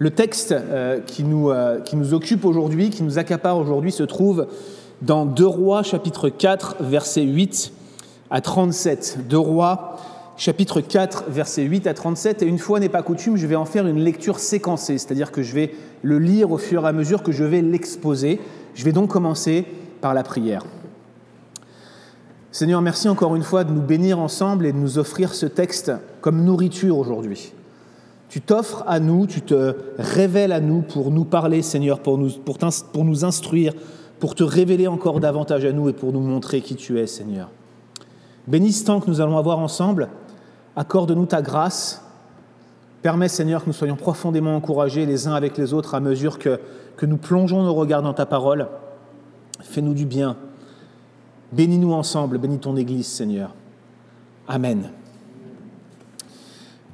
Le texte euh, qui, nous, euh, qui, nous, occupe aujourd'hui, qui nous accapare aujourd'hui, se trouve dans 2 Rois chapitre 4 verset 8 à 37. 2 Rois chapitre 4 verset 8 à 37. Et une fois n'est pas coutume, je vais en faire une lecture séquencée, c'est-à-dire que je vais le lire au fur et à mesure que je vais l'exposer. Je vais donc commencer par la prière. Seigneur, merci encore une fois de nous bénir ensemble et de nous offrir ce texte comme nourriture aujourd'hui. Tu t'offres à nous, tu te révèles à nous pour nous parler, Seigneur, pour nous, instruire, pour te révéler encore davantage à nous et pour nous montrer qui tu es, Seigneur. Bénis ce temps que nous allons avoir ensemble. Accorde-nous ta grâce. Permets, Seigneur, que nous soyons profondément encouragés les uns avec les autres à mesure que, que nous plongeons nos regards dans ta parole. Fais-nous du bien. Bénis-nous ensemble. Bénis ton Église, Seigneur. Amen.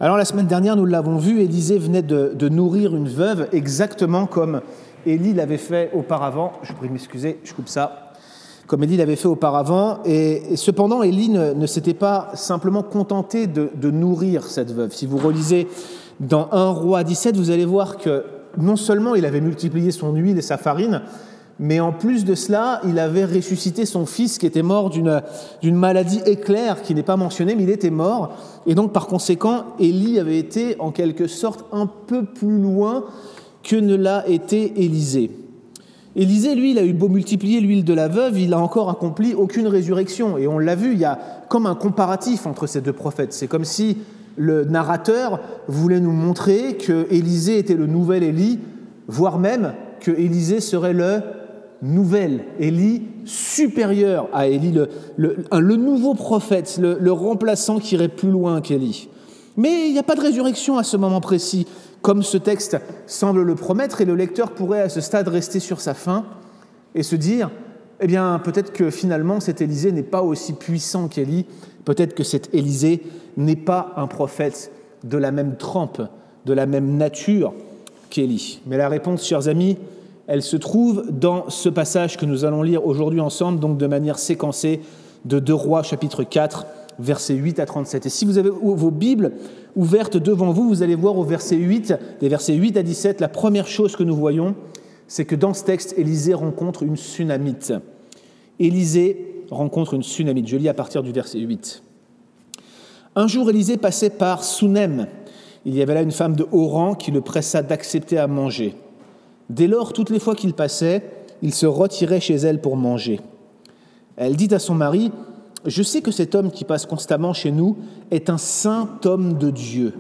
Alors la semaine dernière, nous l'avons vu, Élisée venait de, nourrir une veuve exactement comme Élie l'avait fait auparavant. Je prie de m'excuser, je coupe ça. Comme Élie l'avait fait auparavant. Et, cependant, Élie ne, s'était pas simplement contenté de, de, nourrir cette veuve. Si vous relisez dans 1 roi 17, vous allez voir que non seulement il avait multiplié son huile et sa farine, mais en plus de cela, il avait ressuscité son fils qui était mort d'une maladie éclair qui n'est pas mentionnée, mais il était mort. Et donc par conséquent, Élie avait été en quelque sorte un peu plus loin que ne l'a été Élisée. Élisée, lui, il a eu beau multiplier l'huile de la veuve, il n'a encore accompli aucune résurrection. Et on l'a vu, il y a comme un comparatif entre ces deux prophètes. C'est comme si le narrateur voulait nous montrer que Élisée était le nouvel Élie, voire même que Élisée serait le nouvelle, Élie supérieur à Élie, le, nouveau prophète, le, remplaçant qui irait plus loin qu'Élie. Mais il n'y a pas de résurrection à ce moment précis, comme ce texte semble le promettre, et le lecteur pourrait à ce stade rester sur sa faim et se dire, eh bien peut-être que finalement cet Élysée n'est pas aussi puissant qu'Élie, peut-être que cet Élysée n'est pas un prophète de la même trempe, de la même nature qu'Élie. Mais la réponse, chers amis, elle se trouve dans ce passage que nous allons lire aujourd'hui ensemble, donc de manière séquencée, de 2 Rois chapitre 4, versets 8 à 37. Et si vous avez vos Bibles ouvertes devant vous, vous allez voir au verset 8, des versets 8 à 17, la première chose que nous voyons, c'est que dans ce texte, Élisée rencontre une tsunamite. Élisée rencontre une tsunamite. Je lis à partir du verset 8. Un jour, Élisée passait par Sunem. Il y avait là une femme de haut rang qui le pressa d'accepter à manger. Dès lors, toutes les fois qu'il passait, il se retirait chez elle pour manger. Elle dit à son mari, Je sais que cet homme qui passe constamment chez nous est un saint homme de Dieu.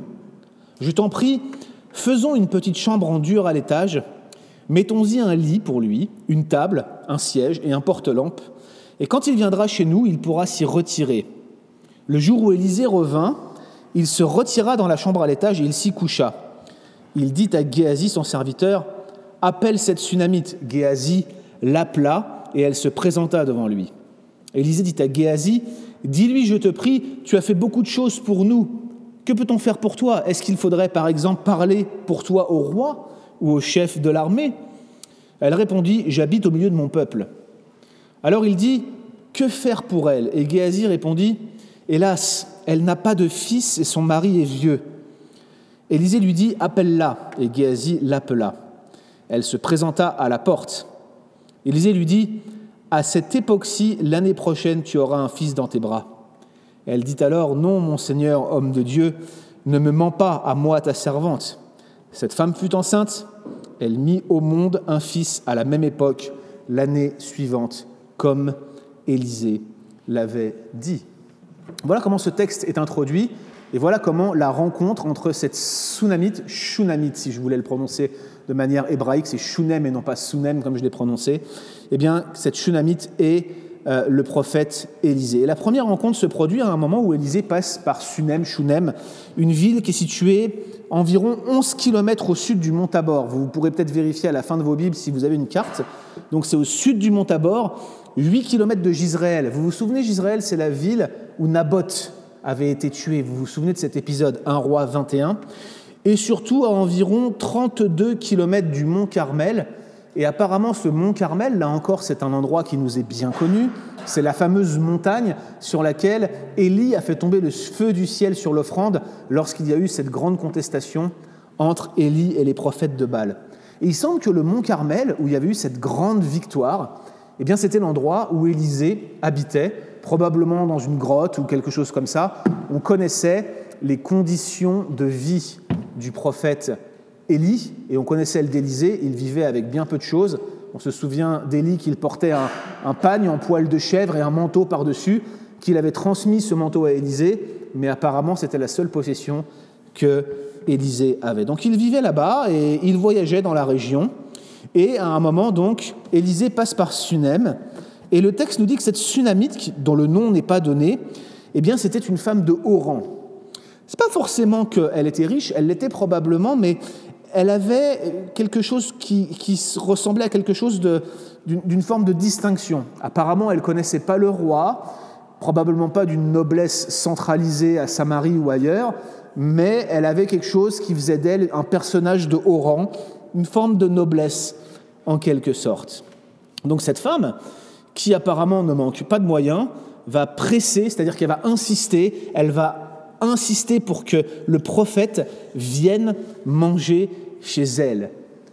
Je t'en prie, faisons une petite chambre en dur à l'étage, mettons-y un lit pour lui, une table, un siège et un porte-lampe, et quand il viendra chez nous, il pourra s'y retirer. Le jour où Élisée revint, il se retira dans la chambre à l'étage et il s'y coucha. Il dit à Géasi, son serviteur, appelle cette tsunamite. Géasi l'appela et elle se présenta devant lui. Élisée dit à Géasi, Dis-lui, je te prie, tu as fait beaucoup de choses pour nous. Que peut-on faire pour toi? Est-ce qu'il faudrait par exemple parler pour toi au roi ou au chef de l'armée? Elle répondit, J'habite au milieu de mon peuple. Alors il dit, Que faire pour elle? Et Géasi répondit, Hélas, elle n'a pas de fils et son mari est vieux. Élisée lui dit, Appelle-la. Et Géasi l'appela. Elle se présenta à la porte. Élisée lui dit, À cette époque-ci, l'année prochaine, tu auras un fils dans tes bras. Elle dit alors, Non, mon Seigneur, homme de Dieu, ne me mens pas à moi, ta servante. Cette femme fut enceinte, elle mit au monde un fils à la même époque, l'année suivante, comme Élisée l'avait dit. Voilà comment ce texte est introduit, et voilà comment la rencontre entre cette tsunamite, shunamite si je voulais le prononcer de manière hébraïque, c'est Shunem et non pas Sunem comme je l'ai prononcé, eh bien, cette Shunamite est euh, le prophète Élisée. Et la première rencontre se produit à un moment où Élisée passe par Sunem, Shunem, une ville qui est située environ 11 km au sud du mont Tabor. Vous pourrez peut-être vérifier à la fin de vos Bibles si vous avez une carte. Donc c'est au sud du mont Tabor, 8 km de Gisraël. Vous vous souvenez, Gisraël, c'est la ville où Naboth avait été tué. Vous vous souvenez de cet épisode 1 roi 21 et surtout à environ 32 km du mont Carmel. Et apparemment, ce mont Carmel, là encore, c'est un endroit qui nous est bien connu. C'est la fameuse montagne sur laquelle Élie a fait tomber le feu du ciel sur l'offrande lorsqu'il y a eu cette grande contestation entre Élie et les prophètes de Baal. Et il semble que le mont Carmel, où il y avait eu cette grande victoire, eh bien c'était l'endroit où Élisée habitait, probablement dans une grotte ou quelque chose comme ça. On connaissait les conditions de vie du prophète Élie, et on connaissait celles d'Élisée, il vivait avec bien peu de choses. On se souvient d'Élie qu'il portait un, un, pagne en poil de chèvre et un manteau par-dessus, qu'il avait transmis ce manteau à Élisée, mais apparemment c'était la seule possession que Élisée avait. Donc il vivait là-bas et il voyageait dans la région. Et à un moment, donc, Élisée passe par Sunem. Et le texte nous dit que cette Sunamite, dont le nom n'est pas donné, eh bien, c'était une femme de haut rang. C'est pas forcément qu'elle était riche, elle l'était probablement, mais elle avait quelque chose qui, qui ressemblait à quelque chose d'une forme de distinction. Apparemment, elle connaissait pas le roi, probablement pas d'une noblesse centralisée à Samarie ou ailleurs, mais elle avait quelque chose qui faisait d'elle un personnage de haut rang, une forme de noblesse en quelque sorte. Donc cette femme, qui apparemment ne manque pas de moyens, va presser, c'est-à-dire qu'elle va insister, elle va insister pour que le prophète vienne manger chez elle.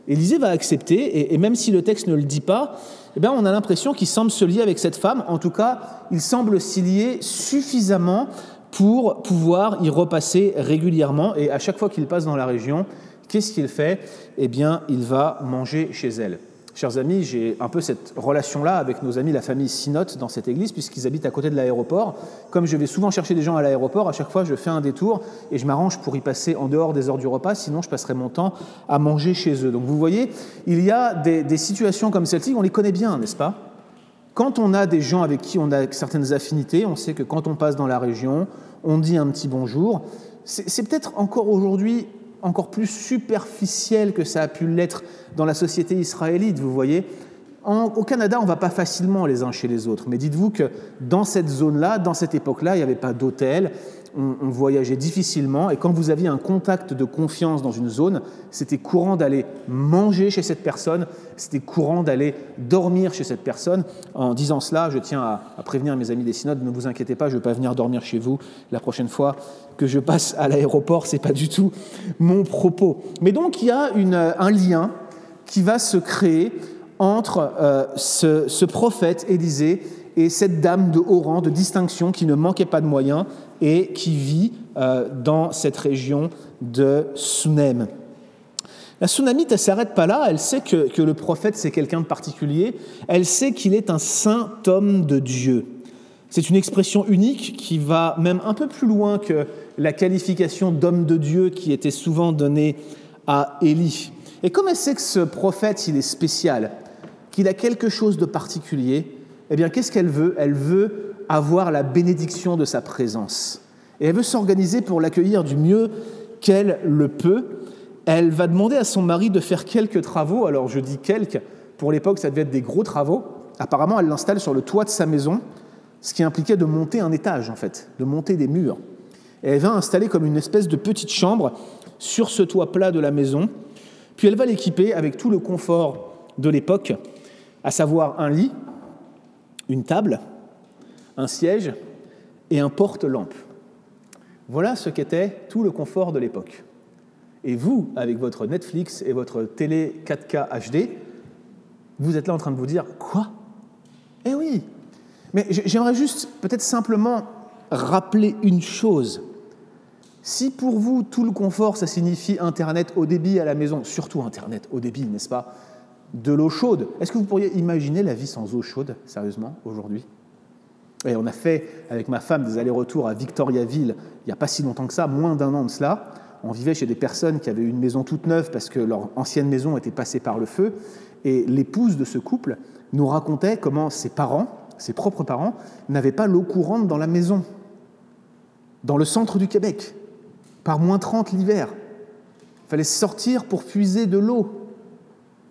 Élisée va accepter, et, même si le texte ne le dit pas, eh bien, on a l'impression qu'il semble se lier avec cette femme. En tout cas, il semble s'y lier suffisamment pour pouvoir y repasser régulièrement. Et à chaque fois qu'il passe dans la région, qu'est-ce qu'il fait? Eh bien, il va manger chez elle. Chers amis, j'ai un peu cette relation-là avec nos amis, la famille Sinote, dans cette église, puisqu'ils habitent à côté de l'aéroport. Comme je vais souvent chercher des gens à l'aéroport, à chaque fois je fais un détour et je m'arrange pour y passer en dehors des heures du repas, sinon je passerai mon temps à manger chez eux. Donc vous voyez, il y a des, des situations comme celle-ci, on les connaît bien, n'est-ce pas? Quand on a des gens avec qui on a certaines affinités, on sait que quand on passe dans la région, on dit un petit bonjour. C'est peut-être encore aujourd'hui encore plus superficiel que ça a pu l'être dans la société israélite, vous voyez. au Canada, on ne va pas facilement les uns chez les autres, mais dites-vous que dans cette zone-là, dans cette époque-là, il n'y avait pas d'hôtel, on, voyageait difficilement, et quand vous aviez un contact de confiance dans une zone, c'était courant d'aller manger chez cette personne, c'était courant d'aller dormir chez cette personne. En disant cela, je tiens à, prévenir mes amis des synodes, ne vous inquiétez pas, je ne vais pas venir dormir chez vous la prochaine fois que je passe à l'aéroport, ce n'est pas du tout mon propos. Mais donc il y a un lien qui va se créer entre euh, ce, ce prophète Élisée et cette dame de haut rang, de distinction, qui ne manquait pas de moyens et qui vit euh, dans cette région de Sunem. La Sunamite, elle ne s'arrête pas là, elle sait que, que le prophète, c'est quelqu'un de particulier, elle sait qu'il est un saint homme de Dieu. C'est une expression unique qui va même un peu plus loin que la qualification d'homme de Dieu qui était souvent donnée à Élie. Et comme elle sait que ce prophète, il est spécial, qu'il a quelque chose de particulier, eh bien, qu'est-ce qu'elle veut? Elle veut avoir la bénédiction de sa présence. Et elle veut s'organiser pour l'accueillir du mieux qu'elle le peut. Elle va demander à son mari de faire quelques travaux. Alors, je dis quelques, pour l'époque, ça devait être des gros travaux. Apparemment, elle l'installe sur le toit de sa maison, ce qui impliquait de monter un étage, en fait, de monter des murs. Et elle va installer comme une espèce de petite chambre sur ce toit plat de la maison. Puis elle va l'équiper avec tout le confort de l'époque, à savoir un lit, une table, un siège et un porte-lampe. Voilà ce qu'était tout le confort de l'époque. Et vous, avec votre Netflix et votre télé 4K HD, vous êtes là en train de vous dire Quoi? Eh oui Mais j'aimerais juste peut-être simplement rappeler une chose. Si pour vous, tout le confort, ça signifie Internet au débit à la maison, surtout Internet au débit, n'est-ce pas? De l'eau chaude. Est-ce que vous pourriez imaginer la vie sans eau chaude, sérieusement, aujourd'hui? Et on a fait, avec ma femme, des allers-retours à Victoriaville il n'y a pas si longtemps que ça, moins d'un an de cela. On vivait chez des personnes qui avaient une maison toute neuve parce que leur ancienne maison était passée par le feu. Et l'épouse de ce couple nous racontait comment ses parents, ses propres parents, n'avaient pas l'eau courante dans la maison, dans le centre du Québec, par moins 30 l'hiver. Il fallait sortir pour puiser de l'eau.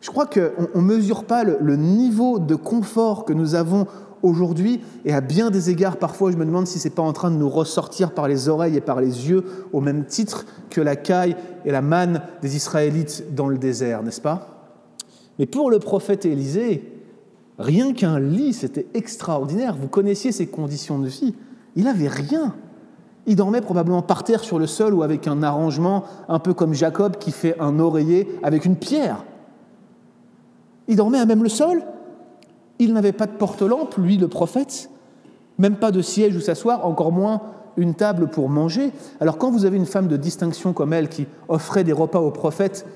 Je crois qu'on ne mesure pas le, niveau de confort que nous avons aujourd'hui, et à bien des égards, parfois, je me demande si ce n'est pas en train de nous ressortir par les oreilles et par les yeux, au même titre que la caille et la manne des Israélites dans le désert, n'est-ce pas? Mais pour le prophète Élisée, rien qu'un lit, c'était extraordinaire. Vous connaissiez ses conditions de vie. Il n'avait rien. Il dormait probablement par terre sur le sol ou avec un arrangement un peu comme Jacob qui fait un oreiller avec une pierre. Il dormait à même le sol? Il n'avait pas de porte-lampe, lui le prophète, même pas de siège où s'asseoir, encore moins une table pour manger. Alors quand vous avez une femme de distinction comme elle qui offrait des repas au prophète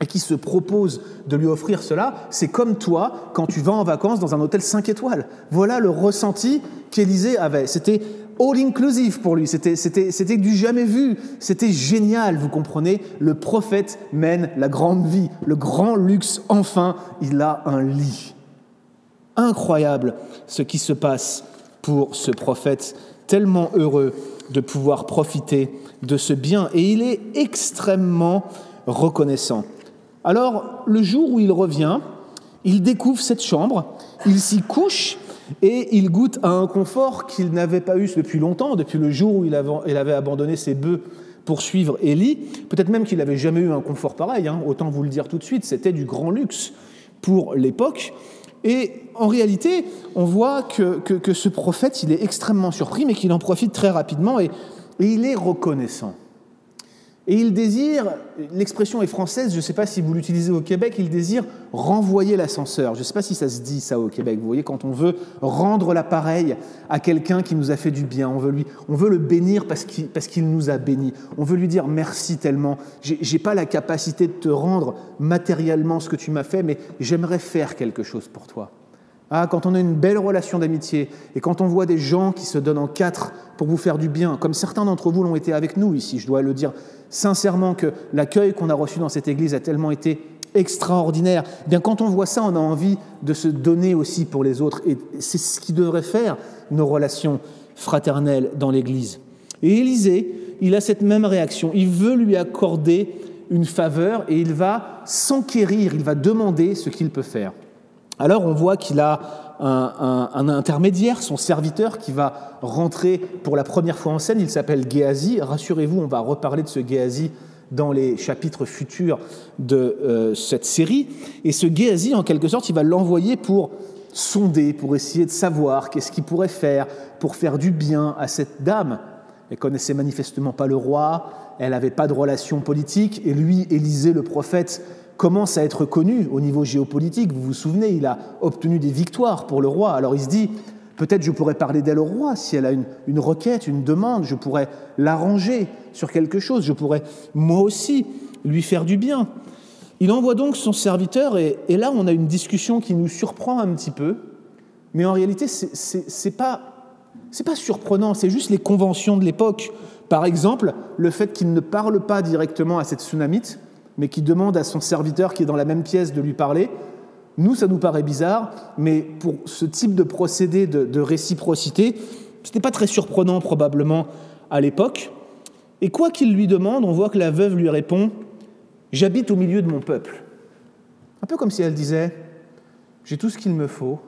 et qui se propose de lui offrir cela, c'est comme toi quand tu vas en vacances dans un hôtel 5 étoiles. Voilà le ressenti qu'Élisée avait. C'était all inclusive pour lui, c'était du jamais vu, c'était génial, vous comprenez Le prophète mène la grande vie, le grand luxe, enfin, il a un lit. Incroyable ce qui se passe pour ce prophète, tellement heureux de pouvoir profiter de ce bien, et il est extrêmement reconnaissant. Alors, le jour où il revient, il découvre cette chambre, il s'y couche et il goûte à un confort qu'il n'avait pas eu depuis longtemps, depuis le jour où il avait abandonné ses bœufs pour suivre Élie. Peut-être même qu'il n'avait jamais eu un confort pareil, hein. autant vous le dire tout de suite, c'était du grand luxe pour l'époque. Et en réalité, on voit que, ce prophète, il est extrêmement surpris, mais qu'il en profite très rapidement et il est reconnaissant. Et il désire, l'expression est française, je ne sais pas si vous l'utilisez au Québec, il désire renvoyer l'ascenseur. Je ne sais pas si ça se dit ça au Québec. Vous voyez, quand on veut rendre l'appareil à quelqu'un qui nous a fait du bien, on veut, lui, on veut le bénir parce qu'il, parce qu'il nous a bénis. On veut lui dire merci tellement. Je n'ai pas la capacité de te rendre matériellement ce que tu m'as fait, mais j'aimerais faire quelque chose pour toi. Ah, quand on a une belle relation d'amitié et quand on voit des gens qui se donnent en quatre pour vous faire du bien, comme certains d'entre vous l'ont été avec nous ici, je dois le dire sincèrement que l'accueil qu'on a reçu dans cette église a tellement été extraordinaire. Eh bien, quand on voit ça, on a envie de se donner aussi pour les autres et c'est ce qui devrait faire nos relations fraternelles dans l'église. Et Élisée, il a cette même réaction. Il veut lui accorder une faveur et il va s'enquérir, il va demander ce qu'il peut faire. Alors on voit qu'il a un, intermédiaire, son serviteur, qui va rentrer pour la première fois en scène. Il s'appelle Géasi. Rassurez-vous, on va reparler de ce Géasi dans les chapitres futurs de euh, cette série. Et ce Géasi, en quelque sorte, il va l'envoyer pour sonder, pour essayer de savoir qu'est-ce qu'il pourrait faire pour faire du bien à cette dame. Elle connaissait manifestement pas le roi, elle n'avait pas de relation politique, et lui, Élisée le prophète, commence à être connu au niveau géopolitique. Vous vous souvenez, il a obtenu des victoires pour le roi. Alors il se dit, peut-être je pourrais parler d'elle au roi si elle a une, requête, une demande, je pourrais l'arranger sur quelque chose, je pourrais moi aussi lui faire du bien. Il envoie donc son serviteur et, là on a une discussion qui nous surprend un petit peu, mais en réalité c'est pas c'est pas surprenant, c'est juste les conventions de l'époque. Par exemple, le fait qu'il ne parle pas directement à cette tsunamite, mais qui demande à son serviteur qui est dans la même pièce de lui parler. Nous, ça nous paraît bizarre, mais pour ce type de procédé de, réciprocité, ce n'était pas très surprenant probablement à l'époque. Et quoi qu'il lui demande, on voit que la veuve lui répond J'habite au milieu de mon peuple. Un peu comme si elle disait J'ai tout ce qu'il me faut,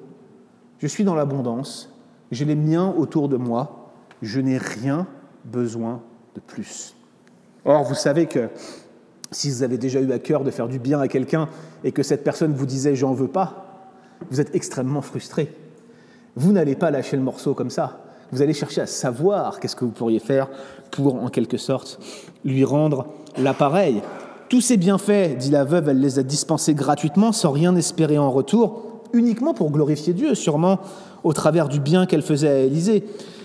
je suis dans l'abondance, j'ai les miens autour de moi, je n'ai rien besoin de plus. Or, vous savez que si vous avez déjà eu à cœur de faire du bien à quelqu'un et que cette personne vous disait j'en veux pas, vous êtes extrêmement frustré. Vous n'allez pas lâcher le morceau comme ça. Vous allez chercher à savoir qu'est-ce que vous pourriez faire pour, en quelque sorte, lui rendre l'appareil. Tous ces bienfaits, dit la veuve, elle les a dispensés gratuitement, sans rien espérer en retour, uniquement pour glorifier Dieu, sûrement au travers du bien qu'elle faisait à Élisée.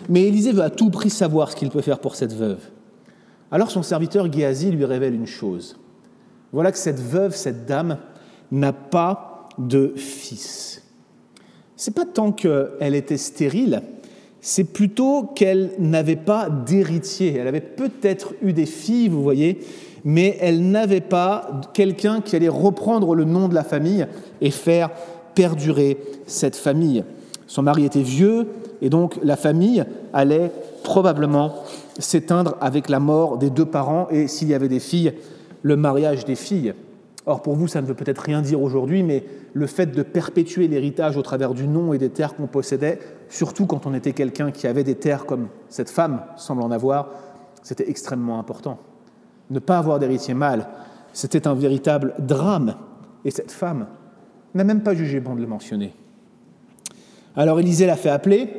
Mais Élisée veut à tout prix savoir ce qu'il peut faire pour cette veuve. Alors son serviteur Géasi lui révèle une chose. Voilà que cette veuve, cette dame, n'a pas de fils. C'est pas tant qu'elle était stérile, c'est plutôt qu'elle n'avait pas d'héritier. Elle avait peut-être eu des filles, vous voyez, mais elle n'avait pas quelqu'un qui allait reprendre le nom de la famille et faire perdurer cette famille. Son mari était vieux et donc la famille allait probablement s'éteindre avec la mort des deux parents et, s'il y avait des filles, le mariage des filles. Or, pour vous, ça ne veut peut-être rien dire aujourd'hui, mais le fait de perpétuer l'héritage au travers du nom et des terres qu'on possédait, surtout quand on était quelqu'un qui avait des terres comme cette femme semble en avoir, c'était extrêmement important. Ne pas avoir d'héritier mâle, c'était un véritable drame. Et cette femme n'a même pas jugé bon de le mentionner. Alors Élisée l'a fait appeler,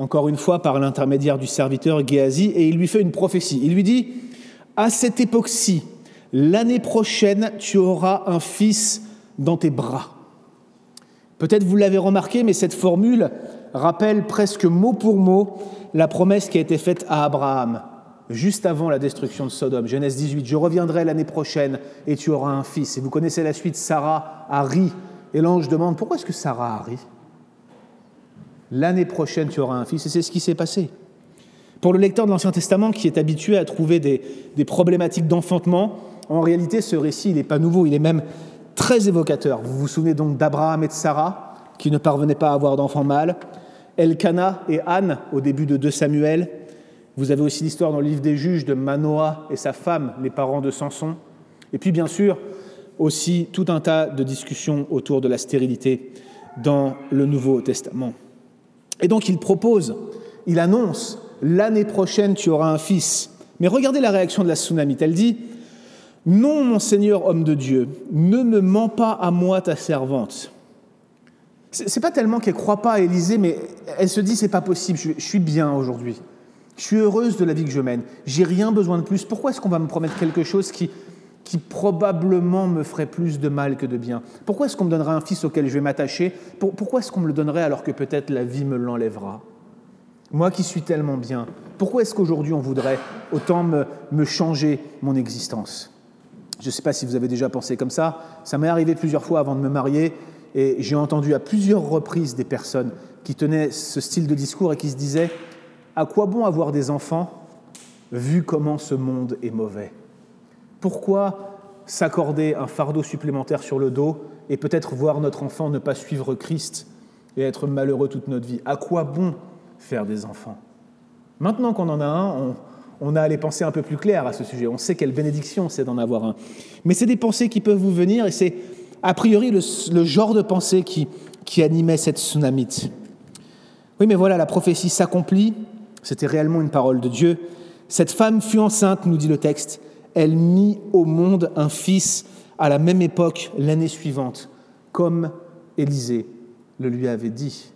encore une fois par l'intermédiaire du serviteur Géasi, et il lui fait une prophétie. Il lui dit, à cette époque-ci, l'année prochaine, tu auras un fils dans tes bras. Peut-être vous l'avez remarqué, mais cette formule rappelle presque mot pour mot la promesse qui a été faite à Abraham juste avant la destruction de Sodome. Genèse 18, je reviendrai l'année prochaine et tu auras un fils. Et vous connaissez la suite, Sarah a ri. Et l'ange demande, pourquoi est-ce que Sarah a ri? L'année prochaine, tu auras un fils. Et c'est ce qui s'est passé. Pour le lecteur de l'Ancien Testament qui est habitué à trouver des, problématiques d'enfantement, en réalité, ce récit, n'est pas nouveau, il est même très évocateur. Vous vous souvenez donc d'Abraham et de Sarah, qui ne parvenaient pas à avoir d'enfants mâles, Elkana et Anne au début de 2 Samuel, vous avez aussi l'histoire dans le livre des juges de Manoah et sa femme, les parents de Samson. Et puis bien sûr, aussi tout un tas de discussions autour de la stérilité dans le Nouveau Testament. Et donc il propose, il annonce, l'année prochaine tu auras un fils. Mais regardez la réaction de la tsunamite. Elle dit, non mon Seigneur homme de Dieu, ne me mens pas à moi ta servante. C'est pas tellement qu'elle croit pas à Élisée, mais elle se dit c'est pas possible, je suis bien aujourd'hui. Je suis heureuse de la vie que je mène. J'ai rien besoin de plus. Pourquoi est-ce qu'on va me promettre quelque chose qui, qui probablement me ferait plus de mal que de bien. Pourquoi est-ce qu'on me donnerait un fils auquel je vais m'attacher Pourquoi est-ce qu'on me le donnerait alors que peut-être la vie me l'enlèvera Moi qui suis tellement bien, pourquoi est-ce qu'aujourd'hui on voudrait autant me, me changer mon existence? Je ne sais pas si vous avez déjà pensé comme ça. Ça m'est arrivé plusieurs fois avant de me marier et j'ai entendu à plusieurs reprises des personnes qui tenaient ce style de discours et qui se disaient à quoi bon avoir des enfants vu comment ce monde est mauvais? Pourquoi s'accorder un fardeau supplémentaire sur le dos et peut-être voir notre enfant ne pas suivre Christ et être malheureux toute notre vie? À quoi bon faire des enfants? Maintenant qu'on en a un, on, a les pensées un peu plus claires à ce sujet. On sait quelle bénédiction c'est d'en avoir un. Mais c'est des pensées qui peuvent vous venir et c'est a priori le, genre de pensée qui, qui animait cette tsunamite. Oui, mais voilà, la prophétie s'accomplit c'était réellement une parole de Dieu. Cette femme fut enceinte, nous dit le texte. Elle mit au monde un fils à la même époque, l'année suivante, comme Élisée le lui avait dit.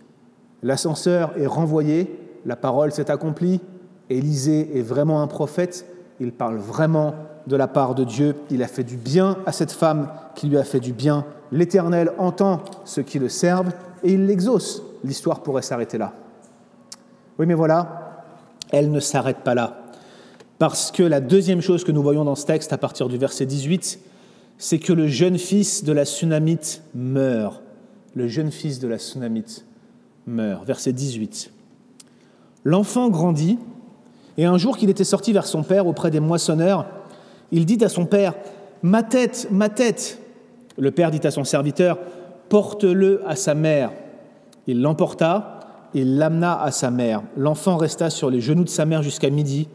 L'ascenseur est renvoyé, la parole s'est accomplie, Élisée est vraiment un prophète, il parle vraiment de la part de Dieu, il a fait du bien à cette femme qui lui a fait du bien. L'Éternel entend ceux qui le servent et il l'exauce. L'histoire pourrait s'arrêter là. Oui, mais voilà, elle ne s'arrête pas là. Parce que la deuxième chose que nous voyons dans ce texte, à partir du verset 18, c'est que le jeune fils de la Sunamite meurt. Le jeune fils de la Sunamite meurt. Verset 18. L'enfant grandit, et un jour qu'il était sorti vers son père auprès des moissonneurs, il dit à son père, Ma tête, ma tête. Le père dit à son serviteur, Porte-le à sa mère. Il l'emporta, il l'amena à sa mère. L'enfant resta sur les genoux de sa mère jusqu'à midi,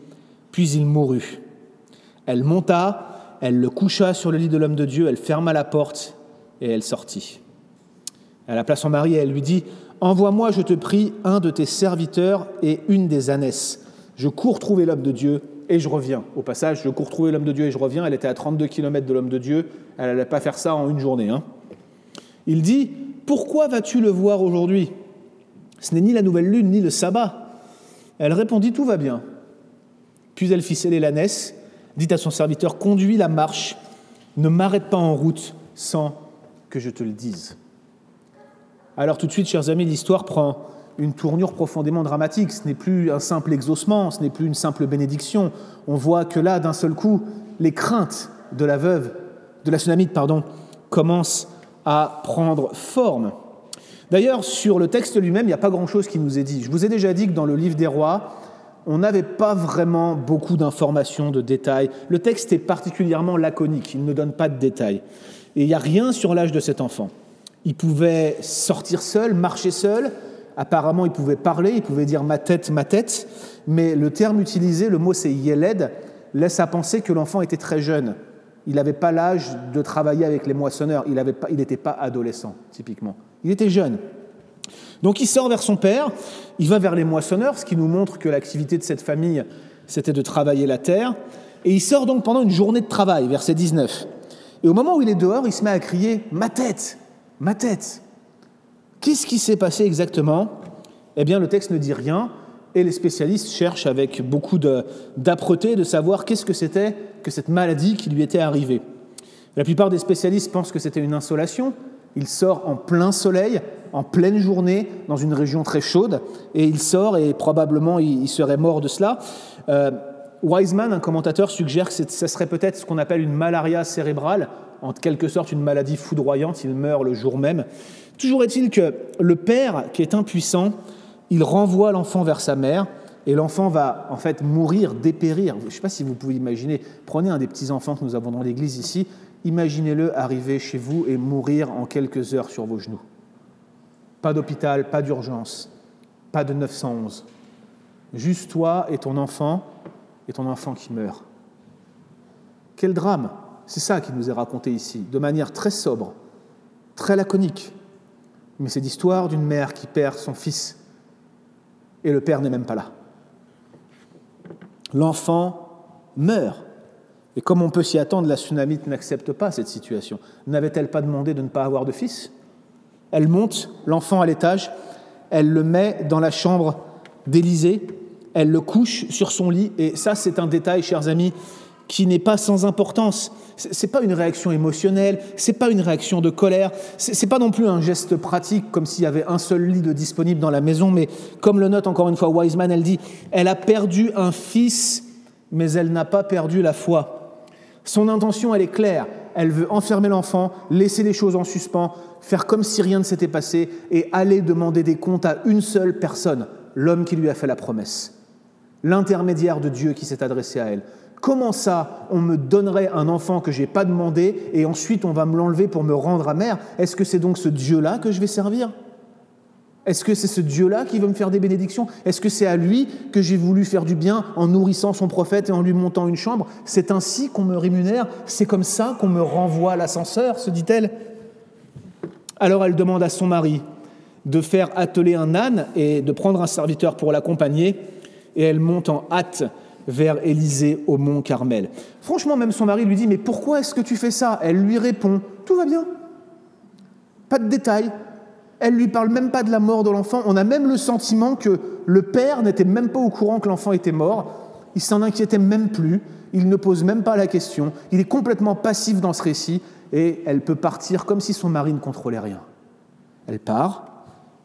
puis il mourut. Elle monta, elle le coucha sur le lit de l'homme de Dieu, elle ferma la porte et elle sortit. Elle appela son mari et elle lui dit Envoie-moi, je te prie, un de tes serviteurs et une des ânesses. Je cours trouver l'homme de Dieu et je reviens. Au passage, je cours trouver l'homme de Dieu et je reviens. Elle était à 32 km de l'homme de Dieu. Elle n'allait pas faire ça en une journée. Hein. Il dit Pourquoi vas-tu le voir aujourd'hui? Ce n'est ni la nouvelle lune, ni le sabbat. Elle répondit Tout va bien. Puis elle fit sceller l'ânesse, dit à son serviteur Conduis la marche, ne m'arrête pas en route sans que je te le dise. Alors tout de suite, chers amis, l'histoire prend une tournure profondément dramatique. Ce n'est plus un simple exaucement, ce n'est plus une simple bénédiction. On voit que là, d'un seul coup, les craintes de la veuve, de la tsunamite, pardon, commencent à prendre forme. D'ailleurs, sur le texte lui-même, il n'y a pas grand-chose qui nous est dit. Je vous ai déjà dit que dans le livre des rois, on n'avait pas vraiment beaucoup d'informations, de détails. Le texte est particulièrement laconique, il ne donne pas de détails. Et il n'y a rien sur l'âge de cet enfant. Il pouvait sortir seul, marcher seul, apparemment il pouvait parler, il pouvait dire ma tête, ma tête, mais le terme utilisé, le mot c'est yeled, laisse à penser que l'enfant était très jeune. Il n'avait pas l'âge de travailler avec les moissonneurs, il n'était pas, pas adolescent, typiquement. Il était jeune. Donc il sort vers son père, il va vers les moissonneurs, ce qui nous montre que l'activité de cette famille, c'était de travailler la terre. Et il sort donc pendant une journée de travail, verset 19. Et au moment où il est dehors, il se met à crier Ma tête Ma tête Qu'est-ce qui s'est passé exactement? Eh bien, le texte ne dit rien. et les spécialistes cherchent avec beaucoup d'âpreté de savoir qu'est-ce que c'était que cette maladie qui lui était arrivée. La plupart des spécialistes pensent que c'était une insolation. Il sort en plein soleil, en pleine journée, dans une région très chaude, et il sort et probablement il serait mort de cela. Euh, Wiseman, un commentateur, suggère que ce serait peut-être ce qu'on appelle une malaria cérébrale, en quelque sorte une maladie foudroyante, il meurt le jour même. Toujours est-il que le père, qui est impuissant, il renvoie l'enfant vers sa mère, et l'enfant va en fait mourir, dépérir. Je ne sais pas si vous pouvez imaginer, prenez un des petits-enfants que nous avons dans l'église ici, imaginez-le arriver chez vous et mourir en quelques heures sur vos genoux. Pas d'hôpital, pas d'urgence, pas de 911. Juste toi et ton enfant, et ton enfant qui meurt. Quel drame C'est ça qui nous est raconté ici, de manière très sobre, très laconique. Mais c'est l'histoire d'une mère qui perd son fils, et le père n'est même pas là. L'enfant meurt. Et comme on peut s'y attendre, la tsunamite n'accepte pas cette situation. N'avait-elle pas demandé de ne pas avoir de fils? Elle monte l'enfant à l'étage, elle le met dans la chambre d'Élysée, elle le couche sur son lit, et ça c'est un détail, chers amis, qui n'est pas sans importance. Ce n'est pas une réaction émotionnelle, ce n'est pas une réaction de colère, ce n'est pas non plus un geste pratique comme s'il y avait un seul lit de disponible dans la maison, mais comme le note encore une fois Wiseman, elle dit, elle a perdu un fils, mais elle n'a pas perdu la foi. Son intention, elle est claire. Elle veut enfermer l'enfant, laisser les choses en suspens, faire comme si rien ne s'était passé et aller demander des comptes à une seule personne, l'homme qui lui a fait la promesse, l'intermédiaire de Dieu qui s'est adressé à elle. Comment ça, on me donnerait un enfant que je n'ai pas demandé et ensuite on va me l'enlever pour me rendre mère Est-ce que c'est donc ce Dieu-là que je vais servir? Est-ce que c'est ce Dieu-là qui veut me faire des bénédictions? Est-ce que c'est à lui que j'ai voulu faire du bien en nourrissant son prophète et en lui montant une chambre? C'est ainsi qu'on me rémunère C'est comme ça qu'on me renvoie à l'ascenseur se dit-elle. Alors elle demande à son mari de faire atteler un âne et de prendre un serviteur pour l'accompagner, et elle monte en hâte vers Élysée au mont Carmel. Franchement, même son mari lui dit, mais pourquoi est-ce que tu fais ça? Elle lui répond, tout va bien. Pas de détails, elle lui parle même pas de la mort de l'enfant. On a même le sentiment que le père n'était même pas au courant que l'enfant était mort. Il s'en inquiétait même plus. Il ne pose même pas la question. Il est complètement passif dans ce récit et elle peut partir comme si son mari ne contrôlait rien. Elle part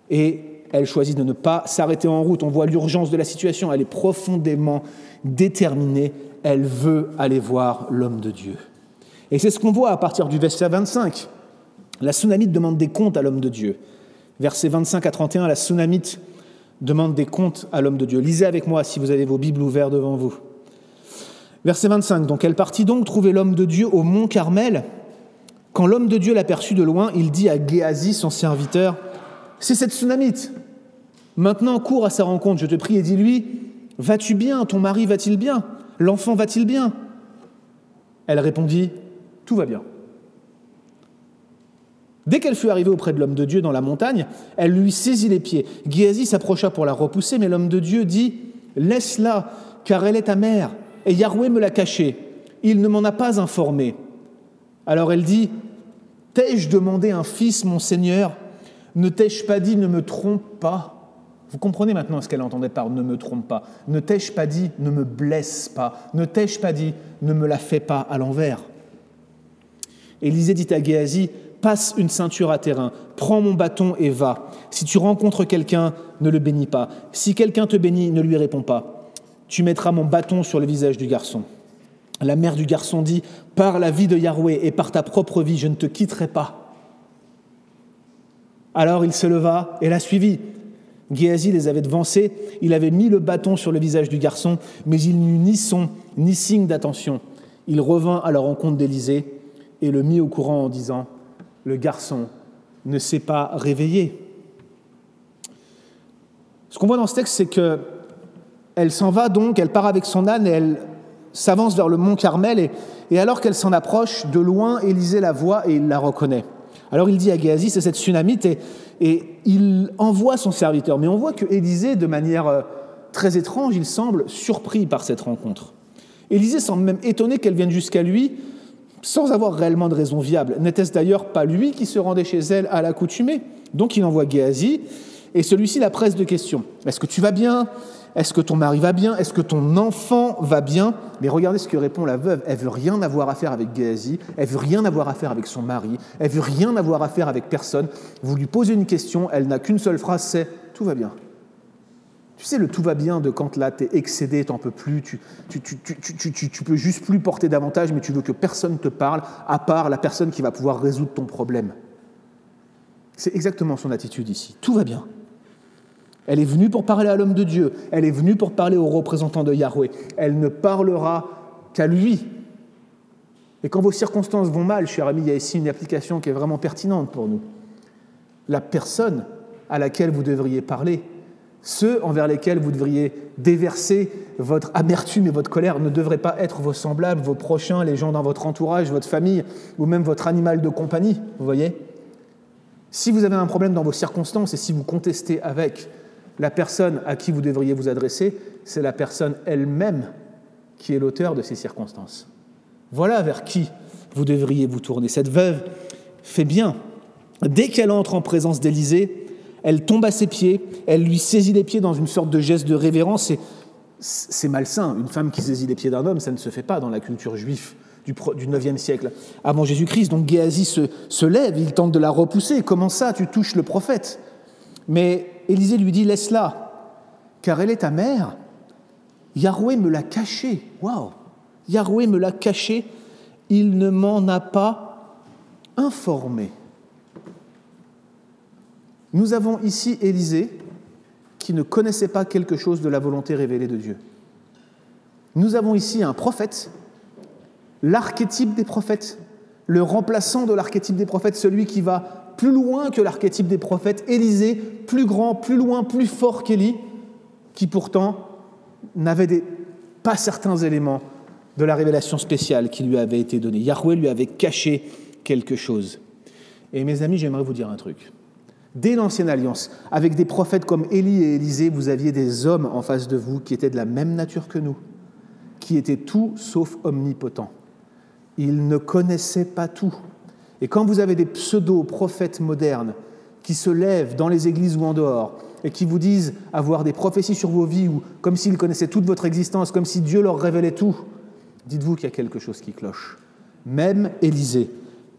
et elle choisit de ne pas s'arrêter en route. On voit l'urgence de la situation. Elle est profondément déterminée. Elle veut aller voir l'homme de Dieu. Et c'est ce qu'on voit à partir du verset 25. La tsunamite demande des comptes à l'homme de Dieu. Versets 25 à 31, la tsunamite demande des comptes à l'homme de Dieu. Lisez avec moi si vous avez vos Bibles ouvertes devant vous. Verset 25, donc elle partit donc trouver l'homme de Dieu au mont Carmel. Quand l'homme de Dieu l'aperçut de loin, il dit à Géasi, son serviteur, C'est cette tsunamite. Maintenant cours à sa rencontre, je te prie, et dis-lui, Vas-tu bien? Ton mari va-t-il bien? L'enfant va-t-il bien Elle répondit, Tout va bien. Dès qu'elle fut arrivée auprès de l'homme de Dieu dans la montagne, elle lui saisit les pieds. Géasi s'approcha pour la repousser, mais l'homme de Dieu dit Laisse-la, car elle est ta mère, et Yahweh me l'a cachée. Il ne m'en a pas informé. Alors elle dit T'ai-je demandé un fils, mon Seigneur? Ne t'ai-je pas dit Ne me trompe pas? Vous comprenez maintenant ce qu'elle entendait par ne me trompe pas. Ne t'ai-je pas dit ne me blesse pas. Ne t'ai-je pas dit ne me la fais pas à l'envers? Élisée dit à Géasi passe une ceinture à terrain, prends mon bâton et va. Si tu rencontres quelqu'un, ne le bénis pas. Si quelqu'un te bénit, ne lui réponds pas. Tu mettras mon bâton sur le visage du garçon. La mère du garçon dit, par la vie de Yahweh et par ta propre vie, je ne te quitterai pas. Alors il se leva et la suivit. Géasi les avait devancés, il avait mis le bâton sur le visage du garçon, mais il n'eut ni son ni signe d'attention. Il revint à la rencontre d'Élisée et le mit au courant en disant le garçon ne s'est pas réveillé. Ce qu'on voit dans ce texte, c'est que elle s'en va donc, elle part avec son âne et elle s'avance vers le mont Carmel. Et, alors qu'elle s'en approche, de loin, Élisée la voit et il la reconnaît. Alors il dit à Géasi, c'est cette tsunamite, et, et, il envoie son serviteur. Mais on voit que Élisée, de manière euh, très étrange, il semble surpris par cette rencontre. Élisée semble même étonné qu'elle vienne jusqu'à lui, sans avoir réellement de raison viable. N'était-ce d'ailleurs pas lui qui se rendait chez elle à l'accoutumée Donc il envoie Géasi, et celui-ci la presse de questions. Est-ce que tu vas bien? Est-ce que ton mari va bien? Est-ce que ton enfant va bien? Mais regardez ce que répond la veuve. Elle veut rien avoir à faire avec Géasi, elle veut rien avoir à faire avec son mari, elle veut rien avoir à faire avec personne. Vous lui posez une question, elle n'a qu'une seule phrase, c'est tout va bien. Tu sais, le tout va bien de quand là, tu es excédé, tu n'en peux plus, tu, tu, tu, peux juste plus porter davantage, mais tu veux que personne te parle, à part la personne qui va pouvoir résoudre ton problème. C'est exactement son attitude ici. Tout va bien. Elle est venue pour parler à l'homme de Dieu, elle est venue pour parler aux représentants de Yahweh. Elle ne parlera qu'à lui. Et quand vos circonstances vont mal, cher ami, il y a ici une application qui est vraiment pertinente pour nous. La personne à laquelle vous devriez parler, ceux envers lesquels vous devriez déverser votre amertume et votre colère ne devraient pas être vos semblables, vos prochains, les gens dans votre entourage, votre famille ou même votre animal de compagnie. Vous voyez? Si vous avez un problème dans vos circonstances et si vous contestez avec, la personne à qui vous devriez vous adresser, c'est la personne elle-même qui est l'auteur de ces circonstances. Voilà vers qui vous devriez vous tourner. Cette veuve fait bien. Dès qu'elle entre en présence d'Élisée, elle tombe à ses pieds, elle lui saisit les pieds dans une sorte de geste de révérence. C'est malsain. Une femme qui saisit les pieds d'un homme, ça ne se fait pas dans la culture juive du, du 9e siècle avant Jésus-Christ. Donc Géasi se, se, lève, il tente de la repousser. Comment ça, tu touches le prophète? Mais Élisée lui dit Laisse-la, car elle est ta mère. Yahweh me l'a cachée. Waouh Yahweh me l'a cachée. Il ne m'en a pas informé. Nous avons ici Élisée qui ne connaissait pas quelque chose de la volonté révélée de Dieu. Nous avons ici un prophète, l'archétype des prophètes, le remplaçant de l'archétype des prophètes, celui qui va plus loin que l'archétype des prophètes, Élisée, plus grand, plus loin, plus fort qu'Élie, qui pourtant n'avait pas certains éléments de la révélation spéciale qui lui avait été donnée. Yahweh lui avait caché quelque chose. Et mes amis, j'aimerais vous dire un truc. Dès l'Ancienne Alliance, avec des prophètes comme Élie et Élisée, vous aviez des hommes en face de vous qui étaient de la même nature que nous, qui étaient tout sauf omnipotents. Ils ne connaissaient pas tout. Et quand vous avez des pseudo-prophètes modernes qui se lèvent dans les églises ou en dehors et qui vous disent avoir des prophéties sur vos vies ou comme s'ils connaissaient toute votre existence, comme si Dieu leur révélait tout, dites-vous qu'il y a quelque chose qui cloche. Même Élisée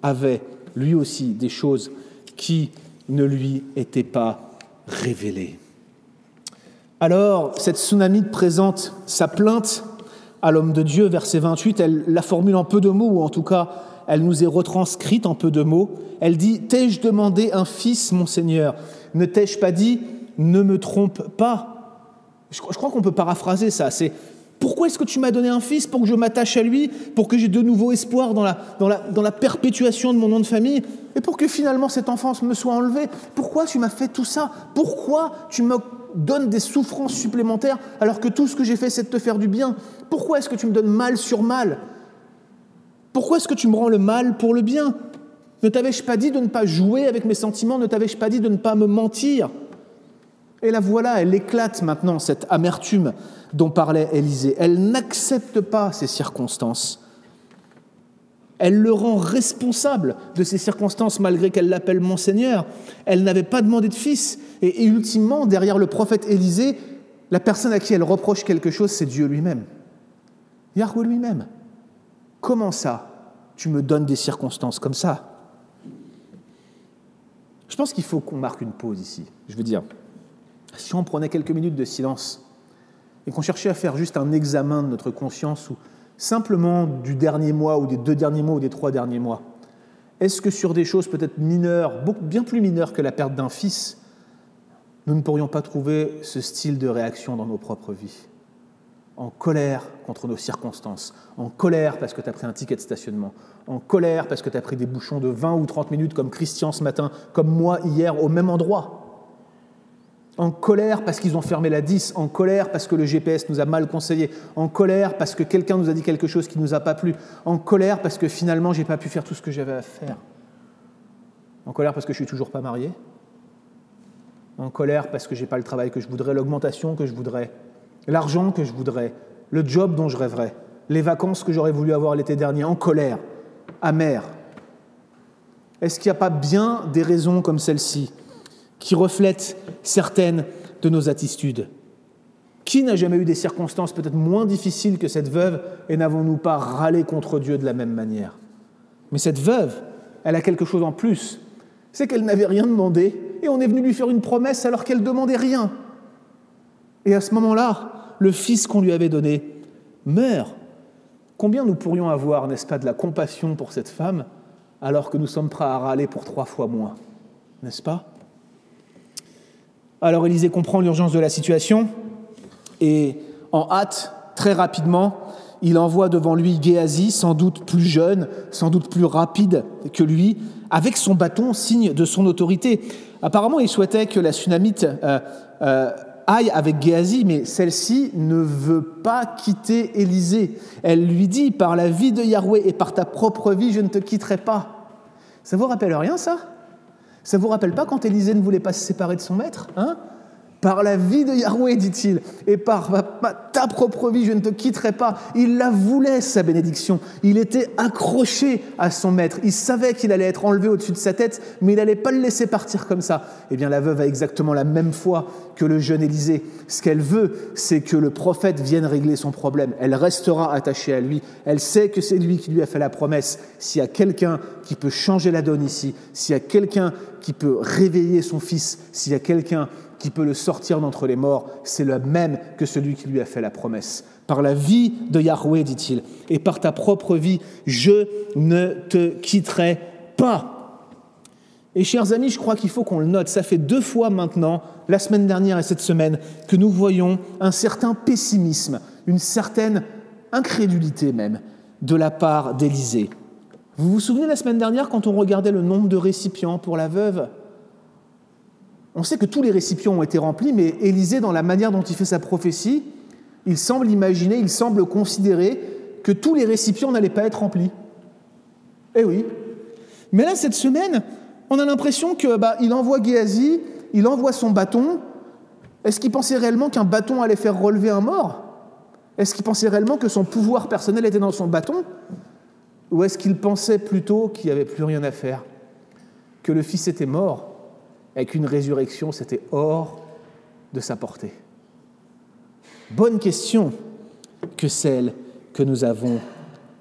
avait lui aussi des choses qui ne lui était pas révélé. Alors, cette tsunami présente sa plainte à l'homme de Dieu, verset 28, elle la formule en peu de mots, ou en tout cas, elle nous est retranscrite en peu de mots. Elle dit T'ai-je demandé un fils, mon Seigneur? Ne t'ai-je pas dit Ne me trompe pas Je crois qu'on peut paraphraser ça. C'est pourquoi est-ce que tu m'as donné un fils pour que je m'attache à lui, pour que j'ai de nouveau espoir dans la, dans, la, dans la perpétuation de mon nom de famille, et pour que finalement cette enfance me soit enlevée? Pourquoi tu m'as fait tout ça? Pourquoi tu me donnes des souffrances supplémentaires alors que tout ce que j'ai fait c'est de te faire du bien? Pourquoi est-ce que tu me donnes mal sur mal? Pourquoi est-ce que tu me rends le mal pour le bien? Ne t'avais-je pas dit de ne pas jouer avec mes sentiments? Ne t'avais-je pas dit de ne pas me mentir? Et la voilà, elle éclate maintenant, cette amertume dont parlait Élisée. Elle n'accepte pas ces circonstances. Elle le rend responsable de ces circonstances malgré qu'elle l'appelle mon Seigneur. Elle n'avait pas demandé de fils. Et, ultimement, derrière le prophète Élisée, la personne à qui elle reproche quelque chose, c'est Dieu lui-même. Yahweh lui-même. Comment ça Tu me donnes des circonstances comme ça? Je pense qu'il faut qu'on marque une pause ici. Je veux dire, si on prenait quelques minutes de silence et qu'on cherchait à faire juste un examen de notre conscience ou simplement du dernier mois ou des deux derniers mois ou des trois derniers mois Est-ce que sur des choses peut-être mineures, bien plus mineures que la perte d'un fils, nous ne pourrions pas trouver ce style de réaction dans nos propres vies? En colère contre nos circonstances, en colère parce que tu as pris un ticket de stationnement, en colère parce que tu as pris des bouchons de 20 ou 30 minutes comme Christian ce matin, comme moi hier au même endroit en colère parce qu'ils ont fermé la 10, en colère parce que le GPS nous a mal conseillé, en colère parce que quelqu'un nous a dit quelque chose qui ne nous a pas plu, en colère parce que finalement j'ai pas pu faire tout ce que j'avais à faire, en colère parce que je suis toujours pas marié, en colère parce que j'ai pas le travail que je voudrais, l'augmentation que je voudrais, l'argent que je voudrais, le job dont je rêverais, les vacances que j'aurais voulu avoir l'été dernier, en colère, amère. Est-ce qu'il n'y a pas bien des raisons comme celle-ci qui reflètent certaines de nos attitudes. Qui n'a jamais eu des circonstances peut-être moins difficiles que cette veuve et n'avons-nous pas râlé contre Dieu de la même manière? Mais cette veuve, elle a quelque chose en plus. C'est qu'elle n'avait rien demandé et on est venu lui faire une promesse alors qu'elle demandait rien. Et à ce moment-là, le fils qu'on lui avait donné meurt. Combien nous pourrions avoir, n'est-ce pas, de la compassion pour cette femme alors que nous sommes prêts à râler pour trois fois moins? N'est-ce pas? Alors Élisée comprend l'urgence de la situation et en hâte, très rapidement, il envoie devant lui Géasi, sans doute plus jeune, sans doute plus rapide que lui, avec son bâton, signe de son autorité. Apparemment, il souhaitait que la tsunamite euh, euh, aille avec Géasi, mais celle-ci ne veut pas quitter Élisée. Elle lui dit, par la vie de Yahweh et par ta propre vie, je ne te quitterai pas. Ça vous rappelle rien, ça? Ça vous rappelle pas quand Élisée ne voulait pas se séparer de son maître hein? Par la vie de Yahweh, dit-il, et par ta propre vie, je ne te quitterai pas. Il la voulait, sa bénédiction. Il était accroché à son maître. Il savait qu'il allait être enlevé au-dessus de sa tête, mais il n'allait pas le laisser partir comme ça. Eh bien, la veuve a exactement la même foi que le jeune Élisée. Ce qu'elle veut, c'est que le prophète vienne régler son problème. Elle restera attachée à lui. Elle sait que c'est lui qui lui a fait la promesse. S'il y a quelqu'un qui peut changer la donne ici, s'il y a quelqu'un qui peut réveiller son fils, s'il y a quelqu'un qui peut le sortir d'entre les morts, c'est le même que celui qui lui a fait la promesse. Par la vie de Yahweh, dit-il, et par ta propre vie, je ne te quitterai pas. Et chers amis, je crois qu'il faut qu'on le note. Ça fait deux fois maintenant, la semaine dernière et cette semaine, que nous voyons un certain pessimisme, une certaine incrédulité même, de la part d'Élisée. Vous vous souvenez la semaine dernière quand on regardait le nombre de récipients pour la veuve? On sait que tous les récipients ont été remplis, mais Élisée, dans la manière dont il fait sa prophétie, il semble imaginer, il semble considérer que tous les récipients n'allaient pas être remplis. Eh oui. Mais là, cette semaine, on a l'impression qu'il bah, envoie Géasi, il envoie son bâton. Est-ce qu'il pensait réellement qu'un bâton allait faire relever un mort? Est-ce qu'il pensait réellement que son pouvoir personnel était dans son bâton? Ou est-ce qu'il pensait plutôt qu'il n'y avait plus rien à faire Que le fils était mort? Et qu'une résurrection, c'était hors de sa portée Bonne question que celle que nous avons